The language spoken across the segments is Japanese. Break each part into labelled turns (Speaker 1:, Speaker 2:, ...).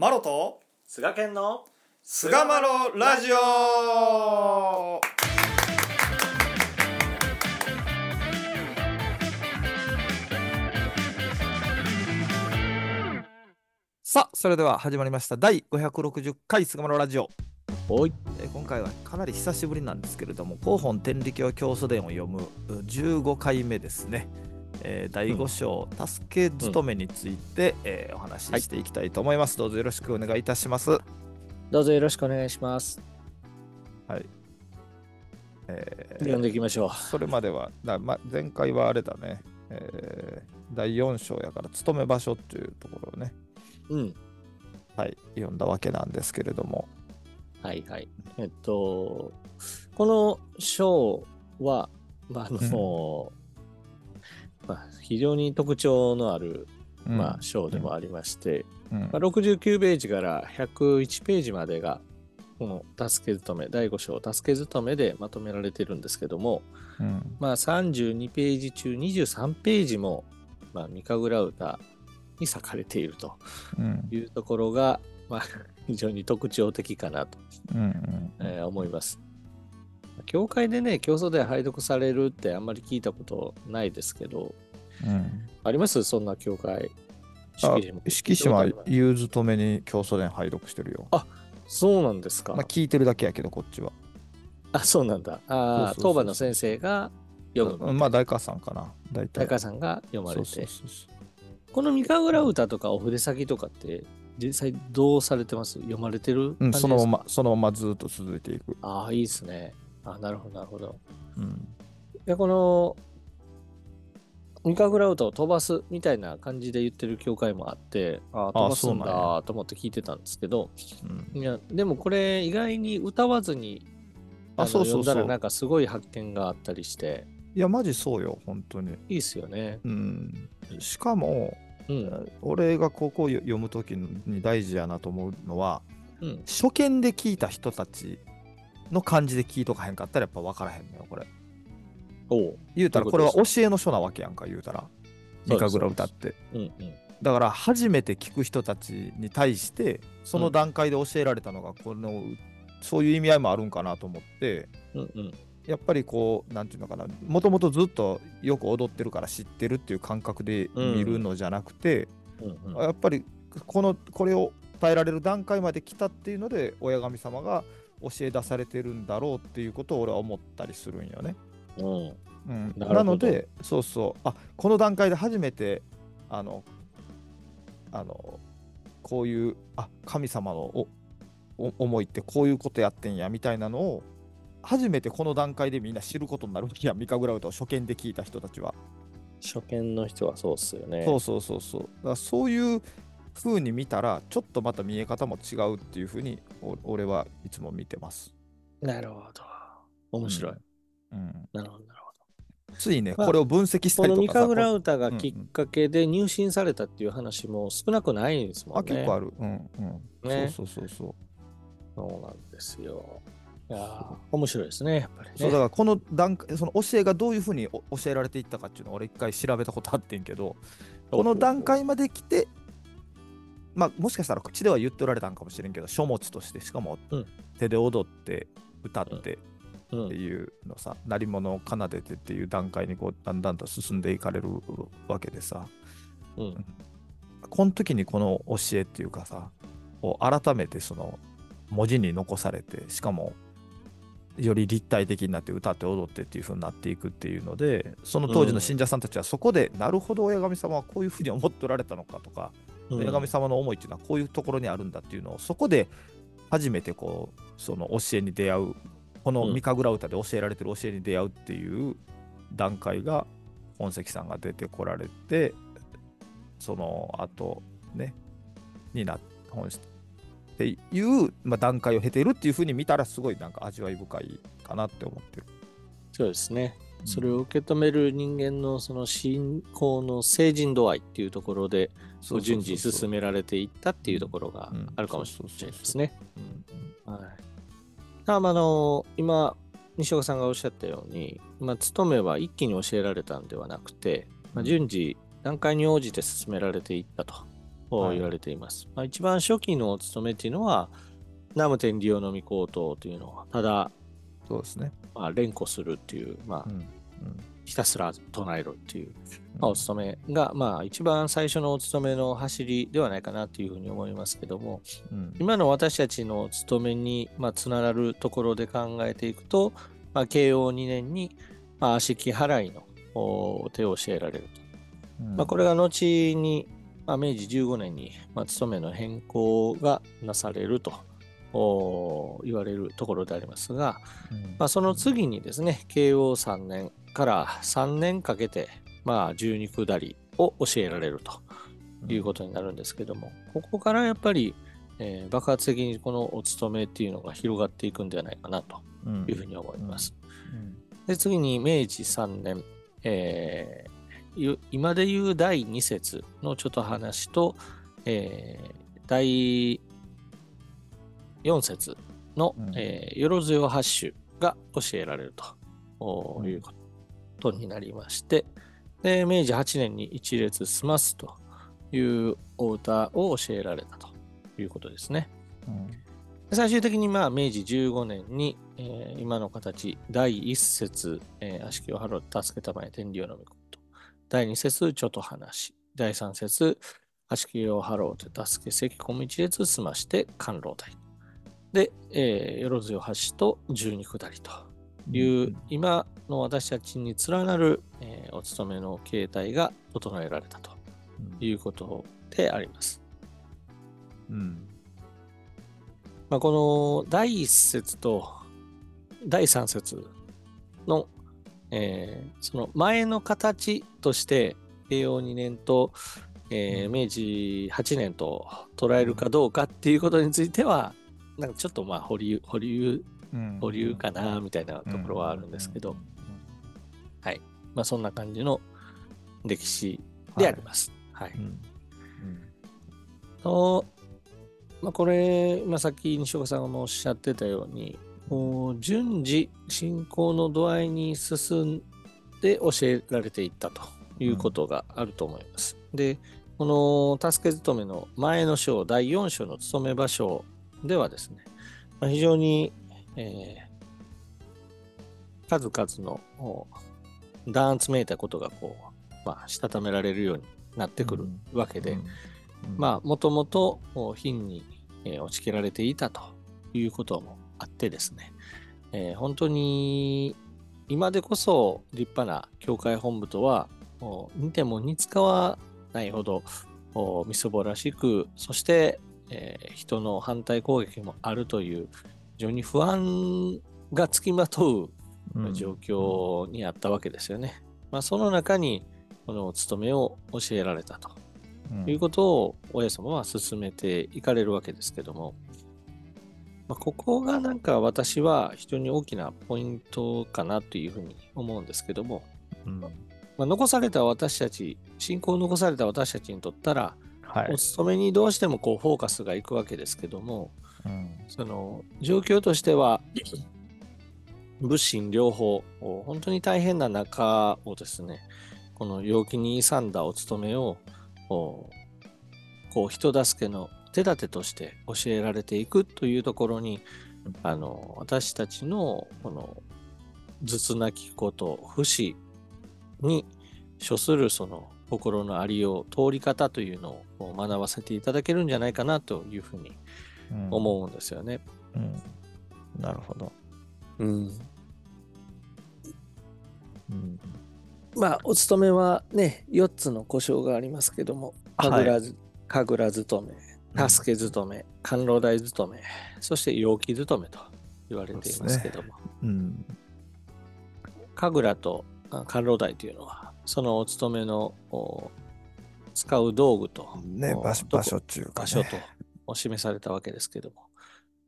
Speaker 1: マロと
Speaker 2: 菅健の
Speaker 1: 菅マロラジオ。さあそれでは始まりました。第560回菅マロラジオ。
Speaker 2: おい。
Speaker 1: えー今回はかなり久しぶりなんですけれども広本天理教教祖伝を読むう15回目ですね、えー第5章、助け勤めについて、えーお話ししていきたいと思います、どうぞよろしくお願いいたします。
Speaker 2: どうぞよろしくお願いします。
Speaker 1: えー
Speaker 2: 読んでいきましょ
Speaker 1: それまではだ、ま、前回はあれだね、えー第4章やから勤め場所っていうところをね、
Speaker 2: ううん。
Speaker 1: はい、読んだわけなんですけれども。
Speaker 2: はいはい。えっとこの章は、まああのまあ、非常に特徴のある、まあ、章でもありまして、
Speaker 1: うん。
Speaker 2: まあ、69ページから101ページまでがこの助け勤め第5章助け勤めでまとめられているんですけども、
Speaker 1: うん。
Speaker 2: まあ、32ページ中23ページも、まあ、ミカグラウタに割かれていると
Speaker 1: うん。
Speaker 2: いうところが、まあ、非常に特徴的かなと、
Speaker 1: うんうん
Speaker 2: えー思います。教会でね、競争で拝読されるってあんまり聞いたことないですけど、
Speaker 1: うん
Speaker 2: あります？そんな教会？
Speaker 1: あ
Speaker 2: 式も
Speaker 1: 色紙は
Speaker 2: 聞いたことある
Speaker 1: 融通止めに教祖伝拝読してるよ。
Speaker 2: そうなんですか。
Speaker 1: まあ聞いてるだけやけどこっちは。
Speaker 2: あ、そうなんだ。あ当番の先生が読む。
Speaker 1: うんまあ大川さんかな。大体。
Speaker 2: 大川さんが読まれて。
Speaker 1: そうそうそう
Speaker 2: このミカグラ歌とかお筆先とかって実際どうされてます？読まれてる
Speaker 1: うん、そのままそのままずっと続いていく。
Speaker 2: ああ、いいですね。あなるほど、なるほど。
Speaker 1: うん
Speaker 2: で、このミカグラ歌を飛ばすみたいな感じで言ってる教会もあって、ああ、飛ばすん
Speaker 1: そうなん
Speaker 2: だと思って聞いてたんですけど、
Speaker 1: うん
Speaker 2: いや、でもこれ意外に歌わずに
Speaker 1: あ
Speaker 2: の
Speaker 1: そうそう
Speaker 2: なんかすごい発見があったりして、
Speaker 1: いやマジそうよ本当に。
Speaker 2: いいっすよね。
Speaker 1: うん、しかも、
Speaker 2: うん。
Speaker 1: 俺がここを読む時に大事やなと思うのは
Speaker 2: うん。
Speaker 1: 初見で聞いた人たちの感じで聞いとかへんかったらやっぱ分からへんのよこれ。
Speaker 2: おう。
Speaker 1: 言うたら
Speaker 2: こ
Speaker 1: れは教えの書なわけやんか言うたら。
Speaker 2: そうです
Speaker 1: ミカグラ歌って。
Speaker 2: うんうん。
Speaker 1: だから初めて聞く人たちに対してその段階で教えられたのがこの、そういう意味合いもあるんかなと思って
Speaker 2: うんうん。
Speaker 1: やっぱりこうなんていうのかなもともとずっとよく踊ってるから知ってるっていう感覚で見るのじゃなくて、
Speaker 2: うんうん。
Speaker 1: やっぱりこのこれを伝えられる段階まで来たっていうので親神様が教え出されてるんだろうっていうことを俺は思ったりするんよね。
Speaker 2: うん。
Speaker 1: うん、
Speaker 2: な
Speaker 1: なのでそうそうあこの段階で初めてあのあのこういうあ神様のおお思いってこういうことやってんやみたいなのを初めてこの段階でみんな知ることになるわけやミカグラウトを初見で聞いた人たちは、
Speaker 2: 初見の人はそうっすよね。
Speaker 1: そうそうそうそうだからそういう風に見たらちょっとまた見え方も違うっていう風にお俺はいつも見てます、
Speaker 2: なるほど。面白い。
Speaker 1: うん、
Speaker 2: なるほど、なるほど。
Speaker 1: ついね
Speaker 2: まあ
Speaker 1: これを分析した
Speaker 2: こ
Speaker 1: りとかさ
Speaker 2: のミカグラウタが
Speaker 1: うんうん
Speaker 2: きっかけで入信されたっていう話も少なくないんですもんね。
Speaker 1: あ結構あるうんうん、
Speaker 2: ね
Speaker 1: そうそうそうそう
Speaker 2: そうなんですよ。いやー面白いですね、やっぱりね。
Speaker 1: そうだからこの段階その教えがどういうふうにお教えられていったかっていうのを俺一回調べたことあってんけどこの段階まで来てまあもしかしたら口では言っておられたんかもしれんけど書物としてしかも
Speaker 2: うん
Speaker 1: 手で踊って歌って
Speaker 2: うん
Speaker 1: っていうのさ、鳴り物を奏でてっていう段階にこうだんだんと進んでいかれるわけでさ。
Speaker 2: うん。
Speaker 1: この時にこの教えっていうかさを改めてその文字に残されてしかもより立体的になって歌って踊ってっていう風になっていくっていうのでその当時の信者さんたちはそこで、なるほど親神様はこういうふうに思っておられたのかとか、
Speaker 2: うん。
Speaker 1: 親神様の思いっていうのはこういうところにあるんだっていうのをそこで初めてこうその教えに出会うこの
Speaker 2: うん
Speaker 1: ミカグラ歌で教えられてる教えに出会うっていう段階が本関さんが出てこられてその後ねにな本っていう、まあ、段階を経ているっていうふうに見たらすごいなんか味わい深いかなって思ってる。
Speaker 2: そうですね。
Speaker 1: うん
Speaker 2: それを受け止める人間のその信仰の成人度合いっていうところで、順次進められていったっていうところが
Speaker 1: うん
Speaker 2: あるかもしれないですね。
Speaker 1: うん
Speaker 2: はい。ああの今西岡さんがおっしゃったように、まあ、勤めは一気に教えられたんではなくて、まあ、順次段階に応じて進められていったとと言われています。まあ、一番初期のお勤めっていうのは、南無天理用の御口頭というのをただ、
Speaker 1: そうですね。
Speaker 2: まあ、連呼するっていう、まあ
Speaker 1: う、ん。
Speaker 2: ひたすら唱えろっていう、まあ、お勤めが、まあ、一番最初のお勤めの走りではないかなというふうに思いますけども、
Speaker 1: うん。
Speaker 2: 今の私たちのお勤めに、まあ、つながるところで考えていくと、まあ、慶応2年に、まあ、足木払いのお手を教えられると。
Speaker 1: うん
Speaker 2: まあ、これが後に、まあ、明治15年に、まあ、勤めの変更がなされるとお言われるところでありますが、
Speaker 1: うん。
Speaker 2: まあ、その次にですね、慶応3年から3年かけて、まあ、十二下りを教えられるということになるんですけども、ここからやっぱり、えー爆発的にこのお勤めっていうのが広がっていくんではないかなと
Speaker 1: うん。
Speaker 2: いうふうに思います。
Speaker 1: うん。
Speaker 2: で、次に明治3年、えーゆ今で言う第2節のちょっと話と、えー第4節の、
Speaker 1: うん
Speaker 2: えーよろずよ八種が教えられるということになりまして、で明治8年に一列済ますというお歌を教えられたということですね。
Speaker 1: うん
Speaker 2: で最終的にまあ明治15年に、えー今の形、第1節、えー、悪しきを払う助けたまえ天理を飲み込むと。第2節、ちょっと話。第3節、悪しきを払うて助け、関小道列済まして甘露台。で、えー、よろずよ橋と十二下りという、今の私たちに連なる、えーお勤めの形態が整えられたということであります。
Speaker 1: うん。
Speaker 2: まあ、この第1節と第3節の、えーその前の形として慶応2年と、えー明治8年と捉えるかどうかっていうことについてはなんかちょっとまあ保留保留
Speaker 1: うん。
Speaker 2: 保留かなみたいなところはあるんですけど、はい。まあ、そんな感じの歴史であります。はい。
Speaker 1: うん。うん。
Speaker 2: と、まあ、これ、まあ、さっき西岡さんがおっしゃってたように、こう順次進行の度合いに進んで教えられていったということがあると思います。で、この助け勤めの前の章、第4章の勤め場所ではですね、まあ、非常に、えー数々のお弾圧めいたことがこう、まあ、したためられるようになってくるわけで、
Speaker 1: うん
Speaker 2: まあ、もともと貧に、えー落ちきられていたということもあってですね、えー本当に今でこそ立派な教会本部とは似ても似つかわないほどおみそぼらしく、そして、えー人の反対攻撃もあるという非常に不安がつきまとう
Speaker 1: うん。
Speaker 2: 状況にあったわけですよね。まあ、その中にこのお勤めを教えられたと。いうことを親様は進めていかれるわけですけども、まあ、ここがなんか私は非常に大きなポイントかなというふうに思うんですけども、
Speaker 1: うん。
Speaker 2: まあ、残された私たち、信仰を残された私たちにとったら、
Speaker 1: はい。
Speaker 2: お勤めにどうしてもこうフォーカスがいくわけですけども、
Speaker 1: うん。
Speaker 2: その状況としては、物心両方、本当に大変な中をですね、この陽気に勇んだお勤めを、こうこう人助けの手立てとして教えられていくというところに、あの私たちのこの頭痛なきこと、不死に処するその心のありよう、通り方というのを学ばせていただけるんじゃないかなというふうに
Speaker 1: うん。
Speaker 2: 思うんですよね。
Speaker 1: うん。なるほど。
Speaker 2: うん、
Speaker 1: うん。
Speaker 2: まあ、お勤めはね、4つの故障がありますけども、神楽ず、神楽勤め、助け勤め、甘露台勤め、そして陽気勤めと言われていますけども、
Speaker 1: うん。
Speaker 2: 神楽とあ甘露台というのは、そのお勤めのお使う道具と、お
Speaker 1: ね場所っていうか、ね、
Speaker 2: 場所とお示されたわけですけど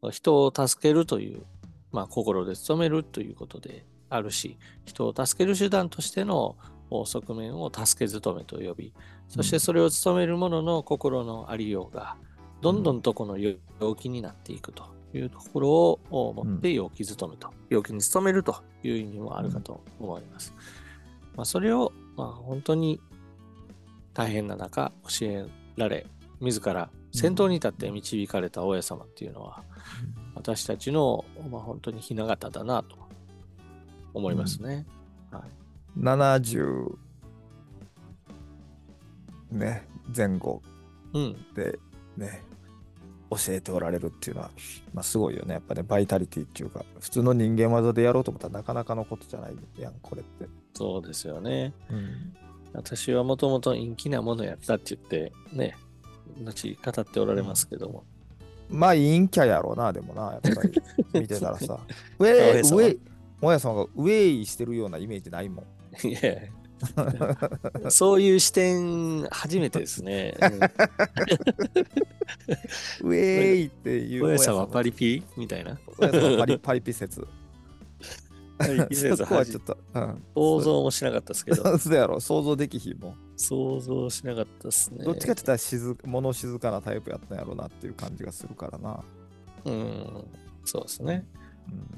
Speaker 2: も、人を助けるという、まあ、心で努めるということであるし、人を助ける手段としてのお側面を助け勤めと呼び、そしてそれを務める者の心のありようが、どんどんとこの陽気になっていくというところを持って陽気勤めと、陽気に努めるという意味もあるかと思います。まあ、それを、まあ、本当に大変な中教えられ、自ら先頭に立って導かれた大家様っていうのは、私たちの、まあ、本当に雛形だなと思いますね。はい、
Speaker 1: 70ね前後でね、うん、教えておられるっていうのは、まあ、すごいよね。やっぱねバイタリティっていうか普通の人間技でやろうと思ったらなかなかのことじゃないやんこれって。
Speaker 2: そうですよね、うん、私はもともと陰気なものやったって言ってね後語っておられますけども、
Speaker 1: うん、まあ陰キャやろうなでもなやっぱり。見てたらさ。ウェイウェイもやさんがウェイしてるようなイメージないもん。いや
Speaker 2: そういう視点、初めてですね。
Speaker 1: ウェイっていう。
Speaker 2: おやさんはパリピみたいな？
Speaker 1: おやさんはパリ パリピ説。
Speaker 2: パリピ説はちょっと、うん、想像もしなかったですけど。
Speaker 1: そうやろ、想像できひんもん。
Speaker 2: 想像しなかったですね。
Speaker 1: どっちかって言ったら静物静かなタイプやったんやろうなっていう感じがするからな。
Speaker 2: うん、そうですね。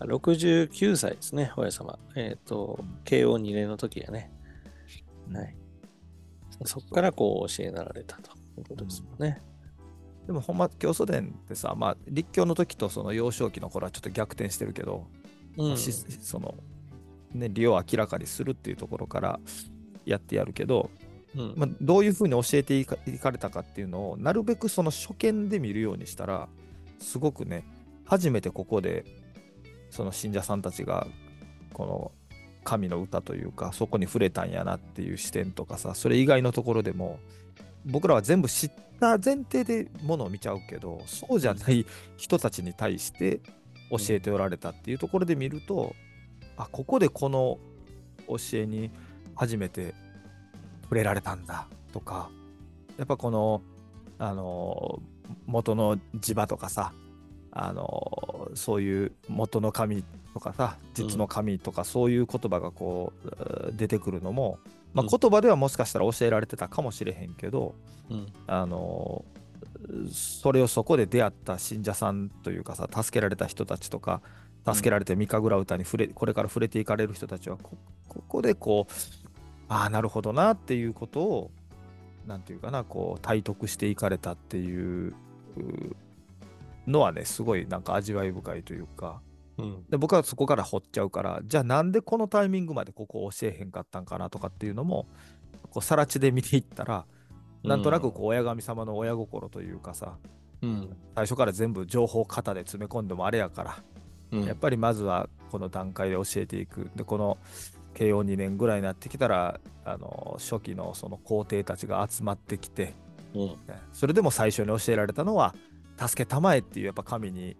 Speaker 2: うん、69歳ですね、おや様。えっ、ー、と、慶応2年の時やね。はい。そこからこう教えなられたということですもんね。
Speaker 1: うん、でもほんま教祖伝ってさ、まあ、立教の時とその幼少期の頃はちょっと逆転してるけど、うん、そのね、利を明らかにするっていうところからやってやるけど、うん、まあ、どういうふうに教えていかれたかっていうのをなるべくその初見で見るようにしたらすごくね初めてここでその信者さんたちがこの神の歌というかそこに触れたんやなっていう視点とかさそれ以外のところでも僕らは全部知った前提でものを見ちゃうけどそうじゃない人たちに対して教えておられたっていうところで見るとあここでこの教えに初めて触れられたんだとかやっぱこのあの元の地場とかさあのそういう元の神とかさ実の神とかそういう言葉がこう出てくるのも、まあ、言葉ではもしかしたら教えられてたかもしれへんけど、うん、あのそれをそこで出会った信者さんというかさ助けられた人たちとか助けられて三神楽歌に触れこれから触れていかれる人たちはここでこうああなるほどなっていうことを何て言うかなこう体得していかれたっていうのはねすごいなんか味わい深いというか、うん、で僕はそこから掘っちゃうからじゃあなんでこのタイミングまでここ教えへんかったんかなとかっていうのもこう更地で見ていったらなんとなくこう親神様の親心というかさ、うん、最初から全部情報型で詰め込んでもあれやから、うん、やっぱりまずはこの段階で教えていく。でこの慶応2年ぐらいになってきたらあの初期のその皇帝たちが集まってきて、うん、それでも最初に教えられたのは助けたまえっていうやっぱ神に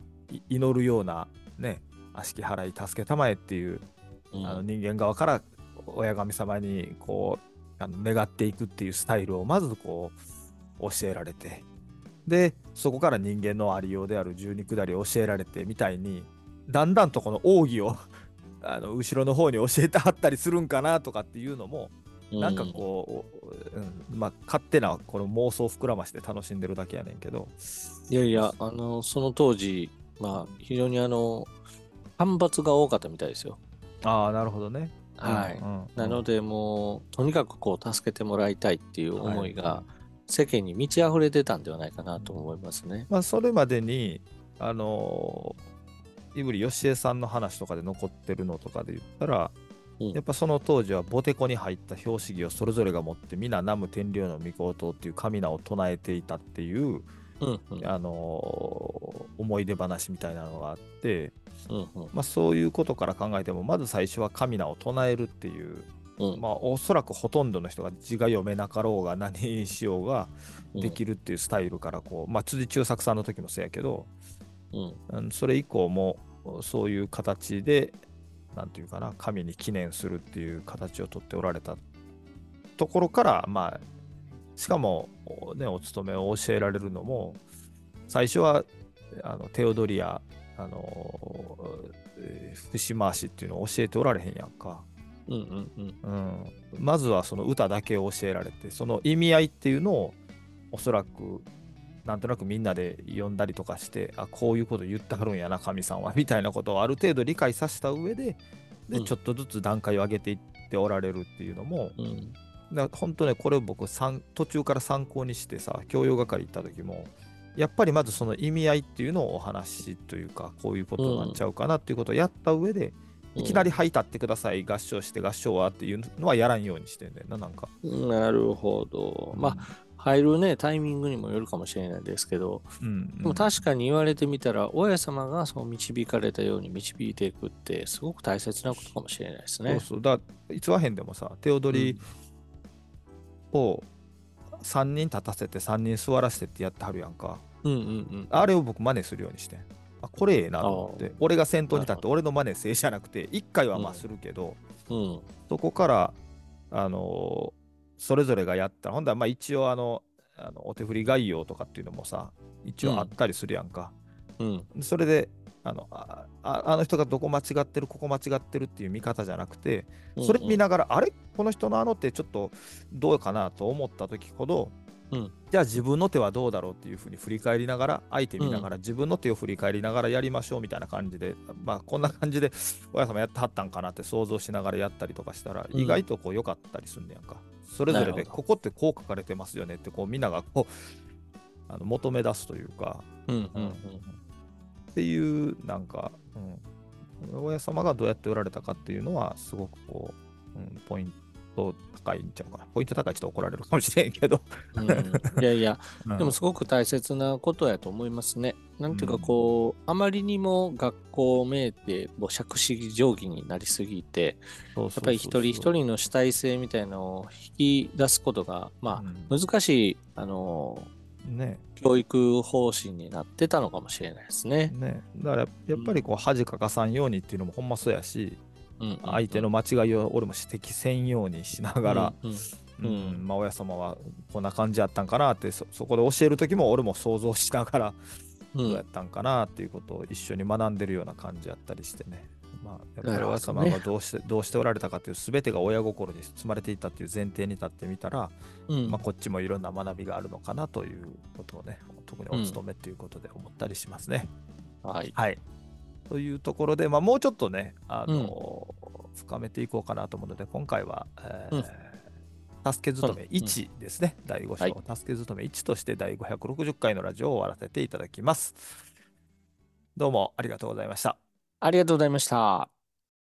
Speaker 1: 祈るようなね悪しき払い助けたまえっていう、うん、あの人間側から親神様にこうあの願っていくっていうスタイルをまずこう教えられてでそこから人間のありようである十二下りを教えられてみたいにだんだんとこの奥義をあの後ろの方に教えてはったりするんかなとかっていうのもなんかこう、うん、まあ勝手なこの妄想膨らまして楽しんでるだけやねんけど
Speaker 2: いやいやあのその当時まあ非常にあの反発が多かったみたいですよ。
Speaker 1: ああなるほどね。
Speaker 2: はい、うんうん、なのでもうとにかくこう助けてもらいたいっていう思いが世間に満ち溢れてたんではないかなと思いますね、
Speaker 1: まあそれまでにあのいぶりよしえさんの話とかで残ってるのとかで言ったらやっぱその当時はボテコに入った標識をそれぞれが持って皆南無天領の御事塔っていう神名を唱えていたっていう、うんうん、あのー、思い出話みたいなのがあって、うんうん、まあ、そういうことから考えてもまず最初は神名を唱えるっていう、うん、まあ、おそらくほとんどの人が字が読めなかろうが何にしようができるっていうスタイルからこう、まあ、辻中作さんの時もそうやけど、うん、それ以降もそういう形でなんていうかな、神に記念するっていう形をとっておられたところから、まあ、しかも、ね、お勤めを教えられるのも、最初はあのテオドリア、あの節回しっていうのを教えておられへんやんか。うんうんうん。うん、まずはその歌だけを教えられてその意味合いっていうのをおそらくなんとなくみんなで読んだりとかしてあこういうこと言ってはるんやな神さんはみたいなことをある程度理解させた上でで、うん、ちょっとずつ段階を上げていっておられるっていうのも、うん、だ本当ね、これを僕参、途中から参考にしてさ、教養係行った時も、やっぱりまずその意味合いっていうのをお話というか、こういうことになっちゃうかなっていうことをやった上で、いきなり「はい立ってください合唱して合唱は」っていうのはやらんようにしてんだよななんか。
Speaker 2: なるほど。まあ、入るね、タイミングにもよるかもしれないですけど、
Speaker 1: うん、
Speaker 2: でも確かに言われてみたら、親様がそう導かれたように導いていくって、すごく大切なことかもしれないですね。
Speaker 1: そうそう。だから逸話編でもさ手踊りを3人立たせて3人座らせてってやってはるやんか。
Speaker 2: うんうんうん。
Speaker 1: あれを僕真似するようにしてん。あこれええなと思って。俺が先頭に立って俺の真似せいじゃなくて1回はまあするけど、
Speaker 2: うん。
Speaker 1: そこからあのーそれぞれがやったほんだらまあ一応あのあのお手振り概要とかっていうのもさ一応あったりするやんか、
Speaker 2: うん。
Speaker 1: それであのあああの人がどこ間違ってるここ間違ってるっていう見方じゃなくてそれ見ながら、あれ？この人のあの手ちょっとどうかなと思った時ほど、
Speaker 2: うん。
Speaker 1: じゃあ自分の手はどうだろうっていうふうに振り返りながら相手見ながら、自分の手を振り返りながらやりましょうみたいな感じでまあこんな感じで親様やってはったんかなって想像しながらやったりとかしたら、
Speaker 2: うん。
Speaker 1: 意外とこう良かったりすんねやんか。それぞれでここってこう書かれてますよねってこうみんながこうあの求め出すというか、
Speaker 2: うんうんうん。
Speaker 1: っていうなんか、うん、親様がどうやっておられたかっていうのはすごくこう、うん、ポイント高いんちゃうかな。ポイント高いちょっと怒られるかもしれんけど、
Speaker 2: うん、いやいや、
Speaker 1: うん。
Speaker 2: でもすごく大切なことやと思いますね。なんていうか
Speaker 1: うん。
Speaker 2: こう、あまりにも学校めいて、もう杓子定規になりすぎて、
Speaker 1: や
Speaker 2: やっぱり一人一人の主体性みたいなのを引き出すことが、まあ、難しい、あの、
Speaker 1: ね。
Speaker 2: 教育方針になってたのかもしれないですね。
Speaker 1: ね。だからややっぱりこう恥かかさんようにっていうのもほんまそうやし、
Speaker 2: うんうんうん。
Speaker 1: 相手の間違いを俺も指摘せんようにしながら、
Speaker 2: うんうん
Speaker 1: うん。
Speaker 2: うん
Speaker 1: まあ、親様はこんな感じやったんかなってそそこで教える時も俺も想像しながら
Speaker 2: うん。
Speaker 1: どうやったんかなっていうことを一緒に学んでるような感じやったりしてね。まあ、やっぱり様がどうして,、どうしておられたかっていう全てが親心に包まれていたっていう前提に立ってみたら、
Speaker 2: うん。
Speaker 1: まあ、こっちもいろんな学びがあるのかなということをね特にお勤めっていうことで思ったりしますね。
Speaker 2: はい。
Speaker 1: はい。というところで、まあ、もうちょっとね、あの深めていこうかなと思うので、今回は、えー助け勤め1ですね、第5章、
Speaker 2: はい。
Speaker 1: 助け勤め1として第560回のラジオを終わらせていただきます。どうもありがとうございました。
Speaker 2: ありがとうございました。